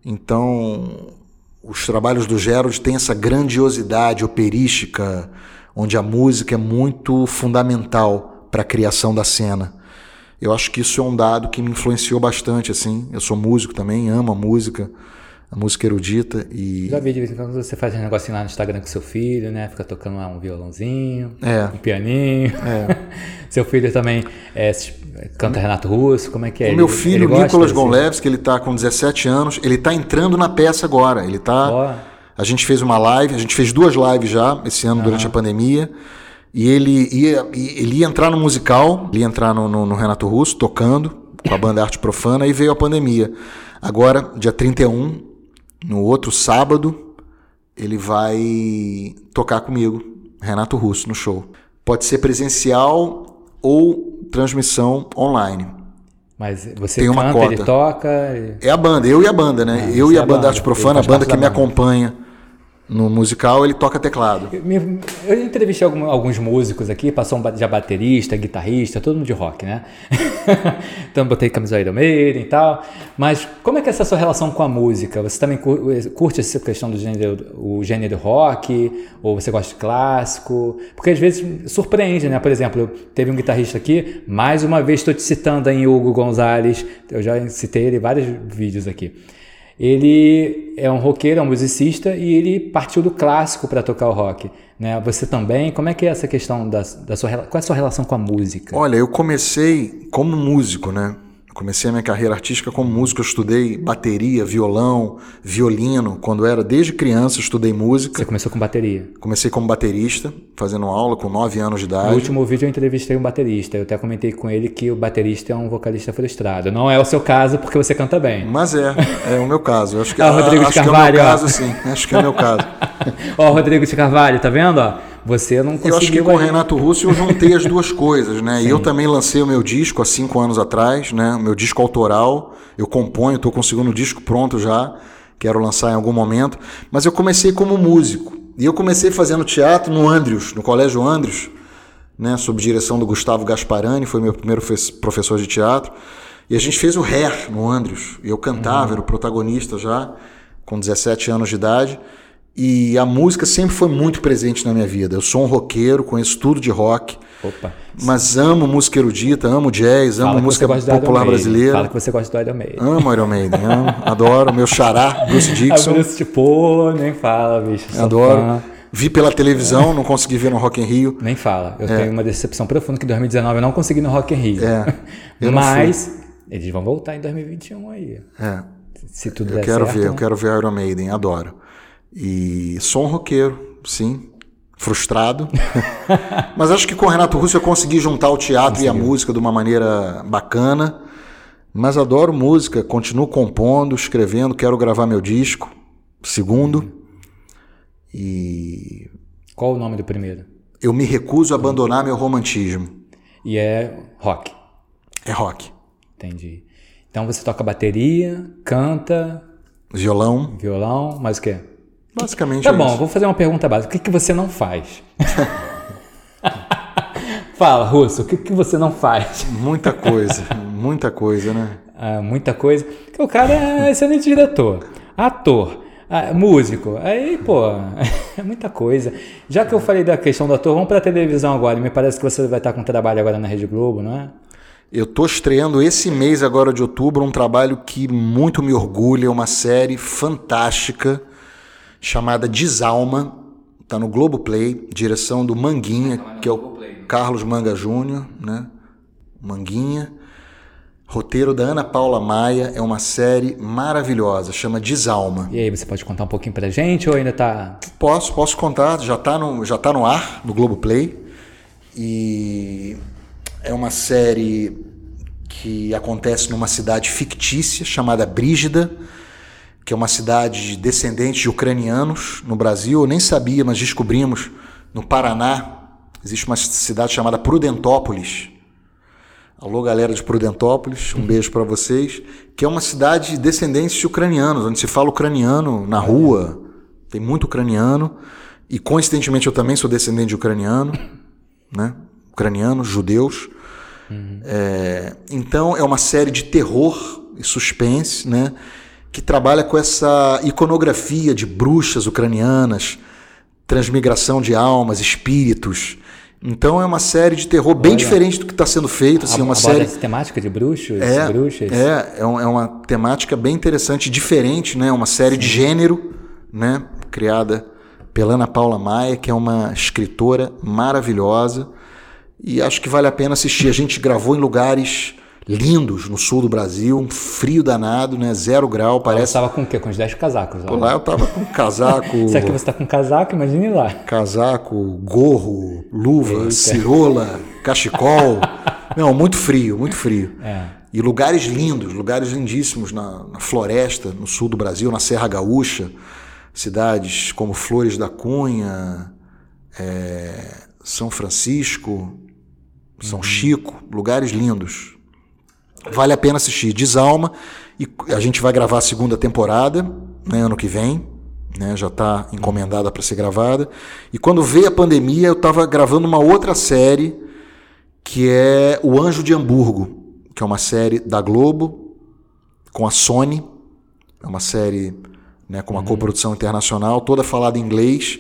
Então, os trabalhos do Gerald têm essa grandiosidade operística, onde a música é muito fundamental para a criação da cena. Eu acho que isso é um dado que me influenciou bastante, assim. Eu sou músico também, amo a música, a música erudita e... Já vi de vez em quando você faz um negocinho lá no Instagram com seu filho, né? Fica tocando lá um violãozinho, é. um pianinho. É. <laughs> seu filho também é, canta Renato Russo, como é que é? O meu filho, ele Nicolas Gonlevski, ele está com 17 anos, ele está entrando na peça agora. Ele tá... Oh. A gente fez uma live, a gente fez duas lives já esse ano, durante a pandemia. E ele ia, ele ia entrar no musical, ele ia entrar no, no, no Renato Russo, tocando com a banda Arte Profana, e veio a pandemia. Agora, dia 31, no outro sábado, ele vai tocar comigo, Renato Russo, no show. Pode ser presencial ou transmissão online. Mas você Tem uma canta, cota. ele toca? É a banda, eu e a banda, né? Ah, eu e a, é a banda, banda Arte Profana, a banda que me acompanha no musical ele toca teclado. Eu, eu entrevistei alguns músicos aqui, passou um já baterista, guitarrista, todo mundo de rock, né? <laughs> então botei camisa Iron Maiden e tal. Mas como é que é essa sua relação com a música? Você também curte essa questão do gênero, o gênero rock? Ou você gosta de clássico? Porque às vezes surpreende, né? Por exemplo, teve um guitarrista aqui, mais uma vez estou te citando em Hugo Gonzalez, eu já citei ele em vários vídeos aqui. Ele é um roqueiro, é um musicista e ele partiu do clássico para tocar o rock. Né? Você também, como é que é essa questão da, da sua qual é a sua relação com a música? Olha, eu comecei como músico, né? Comecei a minha carreira artística como músico, eu estudei bateria, violão, violino. Quando era desde criança, eu estudei música. Você começou com bateria? Comecei como baterista, fazendo aula com 9 anos de idade. No último vídeo eu entrevistei um baterista. Eu até comentei com ele que o baterista é um vocalista frustrado. Não é o seu caso porque você canta bem. Mas é, é o meu caso. Eu acho que, <laughs> ah, Rodrigo acho de Carvalho, que é o meu caso, sim. Acho que é o meu caso. <laughs> Ó, Rodrigo de Carvalho, tá vendo? Ó? Você não conseguiu. Eu acho que com o Renato Russo eu juntei as duas coisas, né? <laughs> Sim. E eu também lancei o meu disco há cinco anos atrás, né? O meu disco autoral. Eu componho, estou com o segundo disco pronto já. Quero lançar em algum momento. Mas eu comecei como músico. E eu comecei fazendo teatro no Andrius, no Colégio Andrius, né? Sob direção do Gustavo Gasparani, foi meu primeiro professor de teatro. E a gente fez o Hair no Andrius. E eu cantava, uhum. era o protagonista já, com 17 anos de idade. E a música sempre foi muito presente na minha vida. Eu sou um roqueiro, conheço tudo de rock. Opa. Mas amo música erudita, amo jazz, amo música popular brasileira. Fala que você gosta do Iron Maiden. Amo Iron Maiden, amo, <laughs> adoro. Meu xará, Bruce <laughs> Dixon. Bruce, tipo, nem fala, bicho. Adoro. Fã. Vi pela televisão, não consegui ver no Rock in Rio. Nem fala. Eu é. tenho uma decepção profunda que em 2019 eu não consegui no Rock in Rio. É. <laughs> Mas eles vão voltar em 2021 aí. É. Se tudo eu der quero certo. ver, eu quero ver Iron Maiden, adoro. E sou um roqueiro, sim. Frustrado. <laughs> Mas acho que com o Renato Russo eu consegui juntar o teatro Conseguiu. e a música de uma maneira bacana. Mas adoro música, continuo compondo, escrevendo, quero gravar meu disco. Segundo. E. Qual o nome do primeiro? Eu me recuso a abandonar meu romantismo. E é rock. É rock. Entendi. Então você toca bateria, canta. Violão. Violão, mais o quê? Basicamente. Tá é bom, isso. vou fazer uma pergunta básica. O que, que você não faz? <laughs> Fala, Russo, o que, que você não faz? Muita coisa, <laughs> muita coisa, né? Ah, muita coisa. Porque o cara é excelente diretor, ator, ah, músico. Aí, pô, é <laughs> muita coisa. Já que eu falei da questão do ator, vamos pra televisão agora. Me parece que você vai estar com trabalho agora na Rede Globo, não é? Eu tô estreando esse mês agora de outubro um trabalho que muito me orgulha, uma série fantástica chamada Desalma, tá no Globoplay, direção do Manguinha, que é o Carlos Manga Júnior, né? Manguinha. Roteiro da Ana Paula Maia, é uma série maravilhosa, chama Desalma. E aí, você pode contar um pouquinho pra gente ou ainda tá. Posso, posso contar, já está no, já tá no ar, no Globoplay. E é uma série que acontece numa cidade fictícia chamada Brígida, que é uma cidade de descendentes de ucranianos no Brasil. Eu nem sabia, mas descobrimos no Paraná existe uma cidade chamada Prudentópolis. Alô, galera de Prudentópolis, um beijo para vocês. Que é uma cidade de descendentes de ucranianos, onde se fala ucraniano na rua. Tem muito ucraniano. E coincidentemente eu também sou descendente de ucraniano, né? Ucranianos, judeus. É, então é uma série de terror e suspense, né? Que trabalha com essa iconografia de bruxas ucranianas, transmigração de almas, espíritos. Então é uma série de terror bem Olha. diferente do que está sendo feito. Assim, é uma série essa temática de bruxos, é, bruxas? É, é, é uma temática bem interessante, diferente, né? Uma série de gênero, né? Criada pela Ana Paula Maia, que é uma escritora maravilhosa. E acho que vale a pena assistir. A gente gravou em lugares lindos no sul do Brasil, um frio danado, né? Zero grau, Você parece. tava com o quê? Com os 10 casacos lá? Lá eu tava com casaco, <laughs> Se aqui você tá com casaco, imagine lá. casaco, gorro, luva, Eita. cirola, cachecol. <laughs> Não, muito frio, muito frio. É. E lugares lindos, lugares lindíssimos na, na floresta, no sul do Brasil, na Serra Gaúcha. Cidades como Flores da Cunha, é, São Francisco, São Chico, lugares lindos. Vale a pena assistir. Desalma. E a gente vai gravar a segunda temporada, né, ano que vem. Né, já está encomendada para ser gravada. E quando veio a pandemia, eu estava gravando uma outra série que é O Anjo de Hamburgo, que é uma série da Globo com a Sony. É uma série né, com uma coprodução internacional, toda falada em inglês,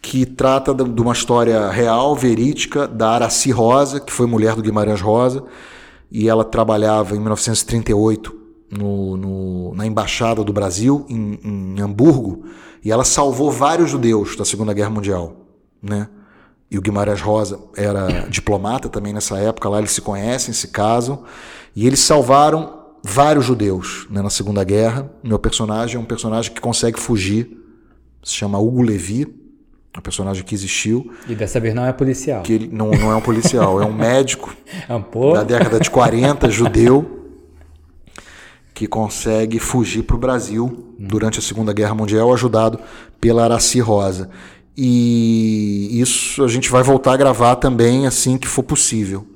que trata de de uma história real, verídica, da Araci Rosa, que foi mulher do Guimarães Rosa, e ela trabalhava em 1938 no, no- na Embaixada do Brasil, em, em Hamburgo, e ela salvou vários judeus da Segunda Guerra Mundial. Né? E o Guimarães Rosa era <coughs> diplomata também nessa época, lá eles se conhecem, se casam, e eles salvaram vários judeus né, na Segunda Guerra. Meu personagem é um personagem que consegue fugir, se chama Hugo Levi, um personagem que existiu, E dessa vez não é policial. que ele não, não é um policial, é um <laughs> médico É um da década de 40, judeu, que consegue fugir para o Brasil durante a Segunda Guerra Mundial, ajudado pela Araci Rosa. E isso a gente vai voltar a gravar também assim que for possível,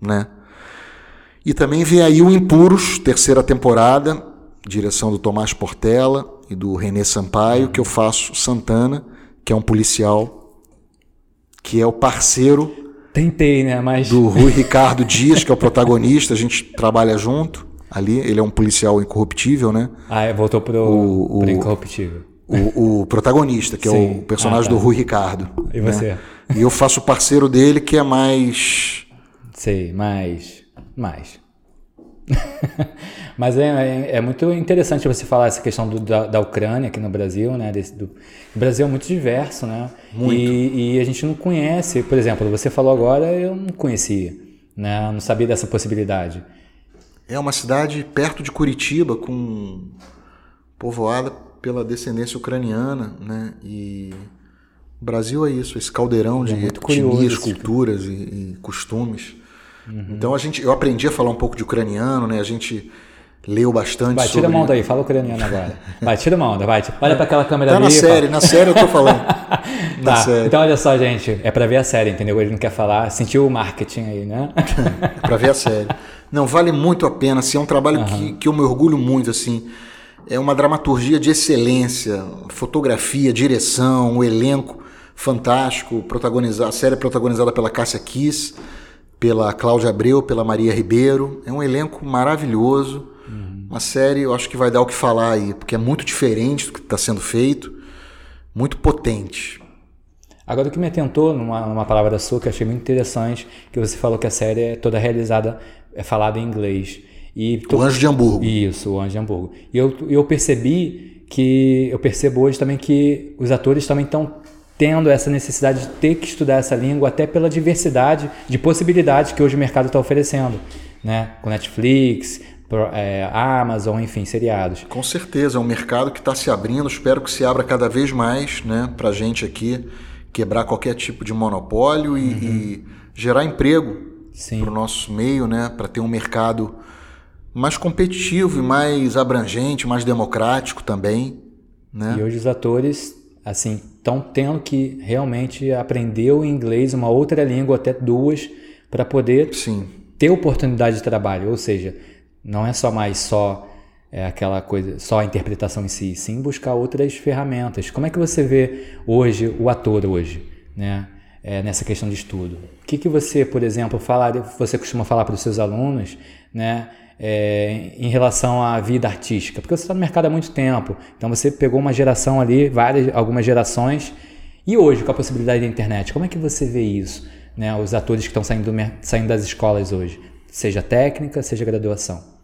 né? E também vem aí o Impuros, terceira temporada, direção do Tomás Portela e do Renê Sampaio, que eu faço Santana, que é um policial, que é o parceiro Tentei, né? Mas. do Rui Ricardo Dias, que é o protagonista, a gente trabalha junto ali, ele é um policial incorruptível, né? Ah, é, voltou pro, O- pro o- Incorruptível. O, o protagonista, que é Sim. o personagem Ah, tá. do Rui Ricardo. E né? você? E eu faço o parceiro dele, que é mais. Sei, mas. Mais. <laughs> mas é, é, é muito interessante você falar essa questão do- da, da Ucrânia aqui no Brasil, né? Desse, do, o Brasil é muito diverso, né? Muito. E, e a gente não conhece. Por exemplo, você falou agora, eu não conhecia, né? Não sabia dessa possibilidade. É uma cidade perto de Curitiba, com povoada pela descendência ucraniana, né? E o Brasil é isso, esse caldeirão de muito curioso etnias, culturas e, e costumes. Uhum. Então a gente, eu aprendi a falar um pouco de ucraniano, né? A gente leu bastante vai, sobre... tira a mão daí, fala ucraniano agora. Vai, tira a mão, vai. Olha para aquela câmera tá ali. na série, na série eu tô falando. <laughs> tá, série. então olha só, gente, é para ver a série, entendeu? Ele não quer falar, sentiu o marketing aí, né? é para ver a série. Não, vale muito a pena, assim, é um trabalho uhum. que, que eu me orgulho muito, assim. É uma dramaturgia de excelência, fotografia, direção, o elenco fantástico, protagonizar, a série é protagonizada pela Cássia Kiss, pela Cláudia Abreu, pela Maria Ribeiro. É um elenco maravilhoso. Uma série, eu acho que vai dar o que falar aí, porque é muito diferente do que está sendo feito, muito potente. Agora, o que me atentou numa, numa palavra sua que eu achei muito interessante, que você falou que a série é toda realizada, é falada em inglês. E o Anjo de Hamburgo. Isso, o Anjo de Hamburgo. E eu, eu percebi que, eu percebo hoje também que os atores também estão tendo essa necessidade de ter que estudar essa língua, até pela diversidade de possibilidades que hoje o mercado está oferecendo, né? Com Netflix, é, Amazon, enfim, seriados. Com certeza, é um mercado que está se abrindo, espero que se abra cada vez mais né, para a gente aqui quebrar qualquer tipo de monopólio e, uhum. e gerar emprego para o nosso meio, né, para ter um mercado mais competitivo e mais abrangente, mais democrático também. Né? E hoje os atores assim estão tendo que realmente aprender o inglês, uma outra língua, até duas, para poder Sim. ter oportunidade de trabalho. Ou seja, não é só mais só é, aquela coisa, só a interpretação em si, sim buscar outras ferramentas. Como é que você vê hoje o ator hoje, né? É, nessa questão de estudo. O que, que você, por exemplo, fala, você costuma falar para os seus alunos, né? É, em relação à vida artística, porque você está no mercado há muito tempo, então você pegou uma geração ali, várias, algumas gerações, e hoje com a possibilidade da internet, como é que você vê isso? Né, os atores que estão saindo, saindo das escolas hoje, seja técnica, seja graduação.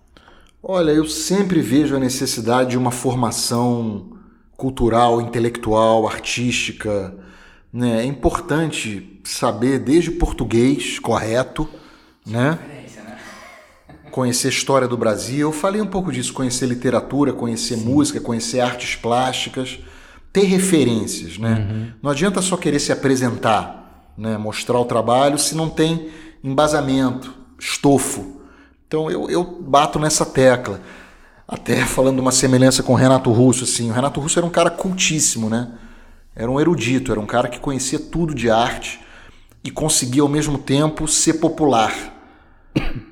Olha, eu sempre vejo a necessidade de uma formação cultural, intelectual, artística. Né? É importante saber desde português correto, né? Conhecer a história do Brasil. Eu falei um pouco disso, conhecer literatura, conhecer Sim. música, conhecer artes plásticas, ter referências, né? Uhum. Não adianta só querer se apresentar, né? Mostrar o trabalho se não tem embasamento, estofo. Então eu, eu bato nessa tecla. Até falando de uma semelhança com o Renato Russo, assim, o Renato Russo era um cara cultíssimo, né? Era um erudito, era um cara que conhecia tudo de arte e conseguia ao mesmo tempo ser popular.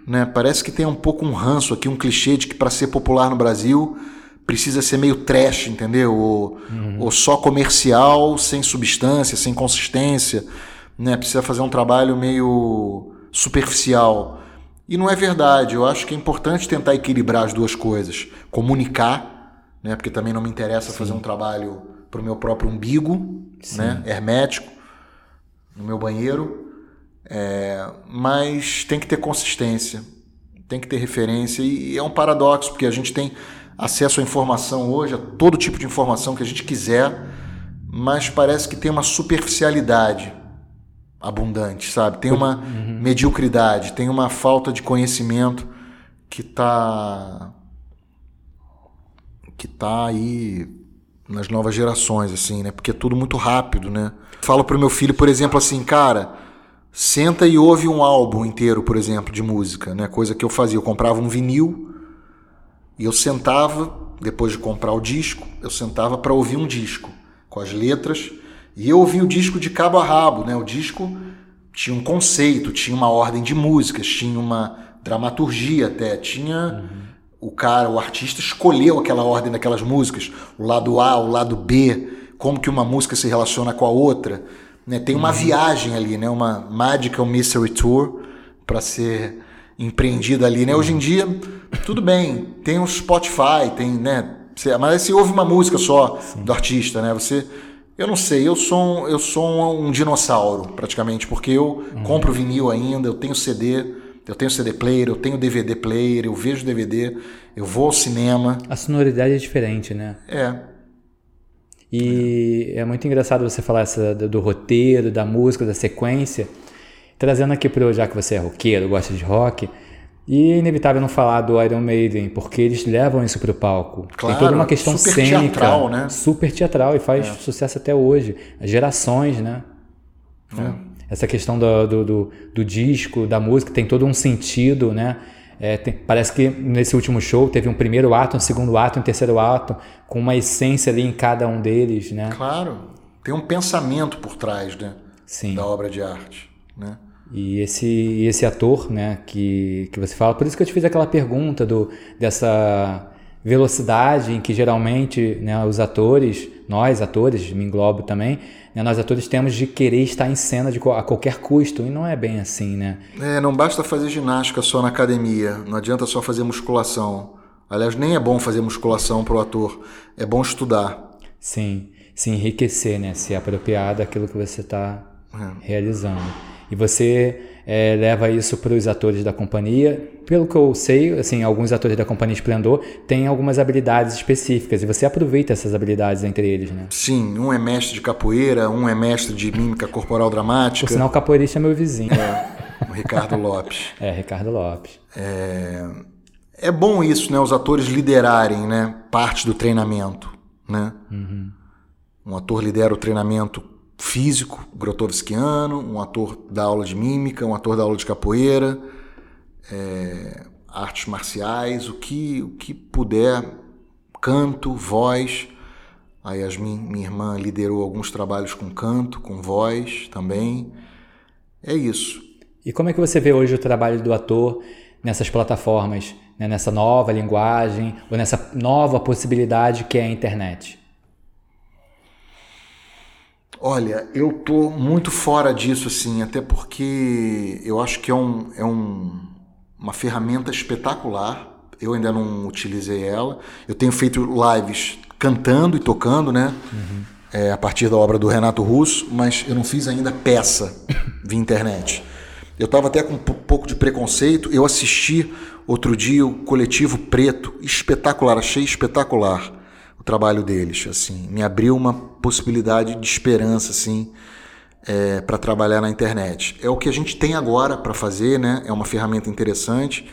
Né? Parece que tem um pouco um ranço aqui, um clichê de que para ser popular no Brasil precisa ser meio trash, entendeu? Ou, uhum. ou só comercial, sem substância, sem consistência, né? Precisa fazer um trabalho meio superficial. E não é verdade. Eu acho que é importante tentar equilibrar as duas coisas. Comunicar, né? Porque também não me interessa Sim. fazer um trabalho para o meu próprio umbigo, né? Hermético, no meu banheiro. É, mas tem que ter consistência, tem que ter referência. E é um paradoxo, porque a gente tem acesso à informação hoje, a todo tipo de informação que a gente quiser, mas parece que tem uma superficialidade abundante, sabe? Tem uma uhum. mediocridade, tem uma falta de conhecimento que tá que tá aí nas novas gerações assim, né? Porque é tudo muito rápido, né? Falo pro meu filho, por exemplo, assim, cara, senta e ouve um álbum inteiro, por exemplo, de música, né? Coisa que eu fazia, eu comprava um vinil e eu sentava depois de comprar o disco, eu sentava para ouvir um disco com as letras e eu ouvi o disco de cabo a rabo, né? O disco tinha um conceito, tinha uma ordem de músicas, tinha uma dramaturgia até, tinha uhum. o cara, o artista escolheu aquela ordem daquelas músicas, o lado A, o lado B, como que uma música se relaciona com a outra, né? Tem uma uhum. viagem ali, né? Uma Magical Mystery Tour para ser empreendida ali, né? Hoje em dia, tudo bem, tem o Spotify, tem, né? Mas você ouve uma música só Sim. do artista, né? Você eu não sei, eu sou um, eu sou um, dinossauro, praticamente, porque eu uhum. compro vinil ainda, eu tenho CD, eu tenho CD player, eu tenho DVD player, eu vejo DVD, eu vou ao cinema. A sonoridade é diferente, né? É. E é, é muito engraçado você falar essa, do, do, roteiro, da música, da sequência. Trazendo aqui para já que você é roqueiro, gosta de rock, e é inevitável não falar do Iron Maiden, porque eles levam isso para o palco. Claro, Tem toda uma questão super cênica. Teatral, né? Super teatral e faz é. sucesso até hoje. As gerações, né? É. Essa questão do, do, do, do, disco, da música, tem todo um sentido, né? É, tem, parece que nesse último show teve um primeiro ato, um segundo ato, um terceiro ato, com uma essência ali em cada um deles, né? Claro, tem um pensamento por trás, né? Sim. Da obra de arte, né? E esse, esse ator, né, que, que você fala, por isso que eu te fiz aquela pergunta do, dessa velocidade em que geralmente né, os atores, nós atores, me englobo também, né, nós atores temos de querer estar em cena de, a qualquer custo, e não é bem assim, né? É, não basta fazer ginástica só na academia, não adianta só fazer musculação. Aliás, nem é bom fazer musculação para o ator, é bom estudar. Sim, se enriquecer, né? Se apropriar daquilo que você está é. realizando. E você é, leva isso para os atores da companhia. Pelo que eu sei, assim, alguns atores da companhia Esplendor têm algumas habilidades específicas e você aproveita essas habilidades entre eles, né? Sim, um é mestre de capoeira, um é mestre de mímica corporal dramática. Por sinal, o capoeirista é meu vizinho. É, o Ricardo Lopes. <laughs> É, Ricardo Lopes. É, é bom isso, né? Os atores liderarem, né? Parte do treinamento, né? Uhum. Um ator lidera o treinamento físico, grotovskiano, um ator da aula de mímica, um ator da aula de capoeira, é, artes marciais, o que, o que puder, canto, voz. A Yasmin, minha irmã, liderou alguns trabalhos com canto, com voz também. É isso. E como é que você vê hoje o trabalho do ator nessas plataformas, né? nessa nova linguagem ou nessa nova possibilidade que é a internet? Olha, eu tô muito fora disso, assim, até porque eu acho que é, um, é um, uma ferramenta espetacular. Eu ainda não utilizei ela. Eu tenho feito lives cantando e tocando, né? Uhum. É, a partir da obra do Renato Russo, mas eu não fiz ainda peça <laughs> via internet. Eu estava até com um pouco de preconceito. Eu assisti outro dia o Coletivo Preto, espetacular, achei espetacular trabalho deles, assim, me abriu uma possibilidade de esperança, assim, é, para trabalhar na internet. É o que a gente tem agora para fazer, né? É uma ferramenta interessante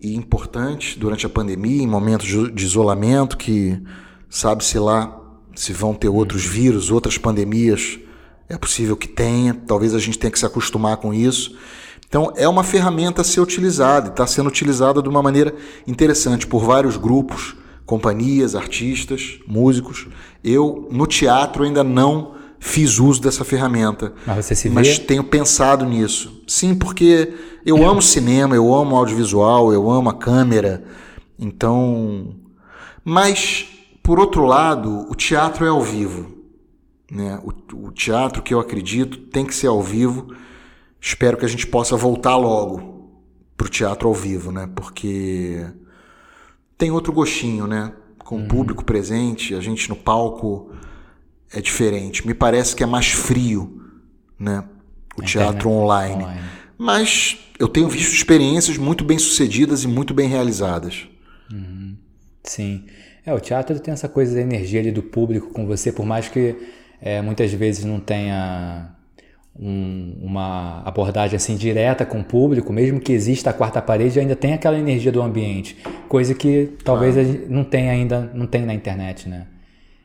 e importante durante a pandemia, em momentos de isolamento, que sabe-se lá se vão ter outros vírus, outras pandemias. É possível que tenha, talvez a gente tenha que se acostumar com isso. Então, é uma ferramenta a ser utilizada está sendo utilizada de uma maneira interessante por vários grupos companhias, artistas, músicos. Eu, no teatro, ainda não fiz uso dessa ferramenta. Mas você se vê? Mas tenho pensado nisso. Sim, porque eu amo cinema, eu amo audiovisual, eu amo a câmera. Então. Mas, por outro lado, o teatro é ao vivo. Né? O, o teatro que eu acredito tem que ser ao vivo. Espero que a gente possa voltar logo para o teatro ao vivo, né? Porque tem outro gostinho, né? Com uhum. o público presente, a gente no palco é diferente. Me parece que é mais frio, né? O teatro online. online. Mas eu tenho visto experiências muito bem sucedidas e muito bem realizadas. Uhum. Sim. É, o teatro tem essa coisa da energia ali do público com você, por mais que é, muitas vezes não tenha um, uma abordagem assim direta com o público, mesmo que exista a quarta parede, ainda tem aquela energia do ambiente, coisa que talvez ah. não tenha ainda, não tem na internet, né?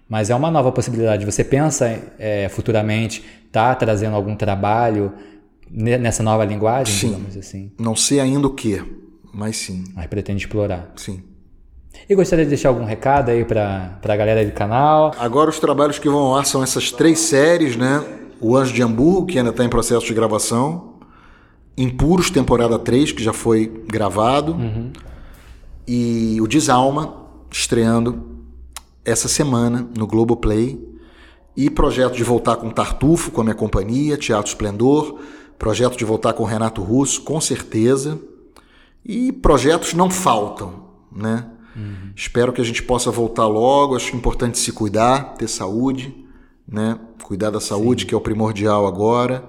Mas é uma nova possibilidade. Você pensa é, futuramente tá trazendo algum trabalho nessa nova linguagem, sim. digamos assim? Não sei ainda o que, mas sim. Mas pretende explorar. Sim. E gostaria de deixar algum recado aí para a galera do canal? Agora os trabalhos que vão ao ar são essas três séries, né? O Anjo de Hamburgo, que ainda está em processo de gravação. Impuros, temporada 3, que já foi gravado. Uhum. E o Desalma, estreando essa semana no Globoplay. E projeto de voltar com Tartufo, com a minha companhia, Teatro Esplendor. Projeto de voltar com Renato Russo, com certeza. E projetos não faltam, né? Uhum. Espero que a gente possa voltar logo. Acho importante se cuidar, ter saúde, né? cuidar da saúde, Sim. que é o primordial agora.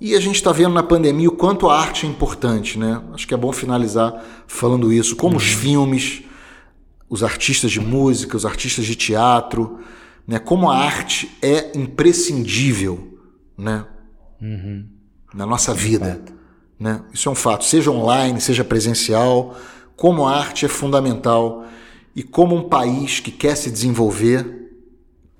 E a gente está vendo na pandemia o quanto a arte é importante, né? Acho que é bom finalizar falando isso. Como uhum. os filmes, os artistas de música, os artistas de teatro, né? Como a arte é imprescindível, né? Uhum. Na nossa vida, né? Isso é um fato. Seja online, seja presencial, como a arte é fundamental e como um país que quer se desenvolver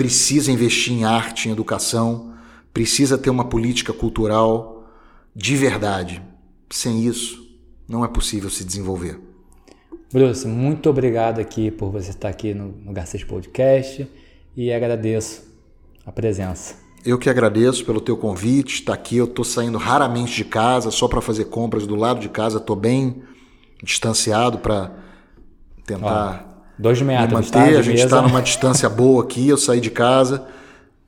precisa investir em arte, em educação, precisa ter uma política cultural de verdade. Sem isso, não é possível se desenvolver. Bruce, muito obrigado aqui por você estar aqui no, no Garcês Podcast e agradeço a presença. Eu que agradeço pelo teu convite, estar aqui. Eu estou saindo raramente de casa, só para fazer compras do lado de casa. Estou bem distanciado para tentar Ó, dois metros, me manter. Tá, a gente está numa distância boa aqui. Eu saí de casa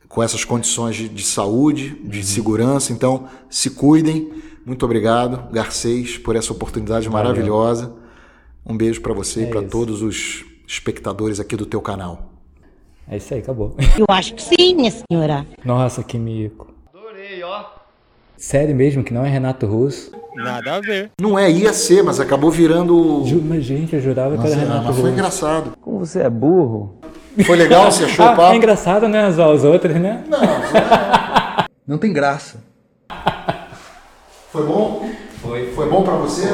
com essas condições de, de saúde, de uhum. segurança. Então, se cuidem. Muito obrigado, Garcês, por essa oportunidade Valeu. maravilhosa. Um beijo para você é e para todos os espectadores aqui do teu canal. É isso aí, acabou. Eu acho que sim, minha senhora. Nossa, que mico. Adorei, ó. Sério mesmo que não é Renato Russo? Nada a ver. Não é, ia ser, mas acabou virando. Ju, mas, gente, eu jurava Nossa, que era Renato mas Russo. Foi engraçado. Como você é burro. Foi legal? Você achou ah, o papo? É engraçado, né? As, as outras, né? Não, não. não tem graça. Foi bom? Foi. Foi bom para você?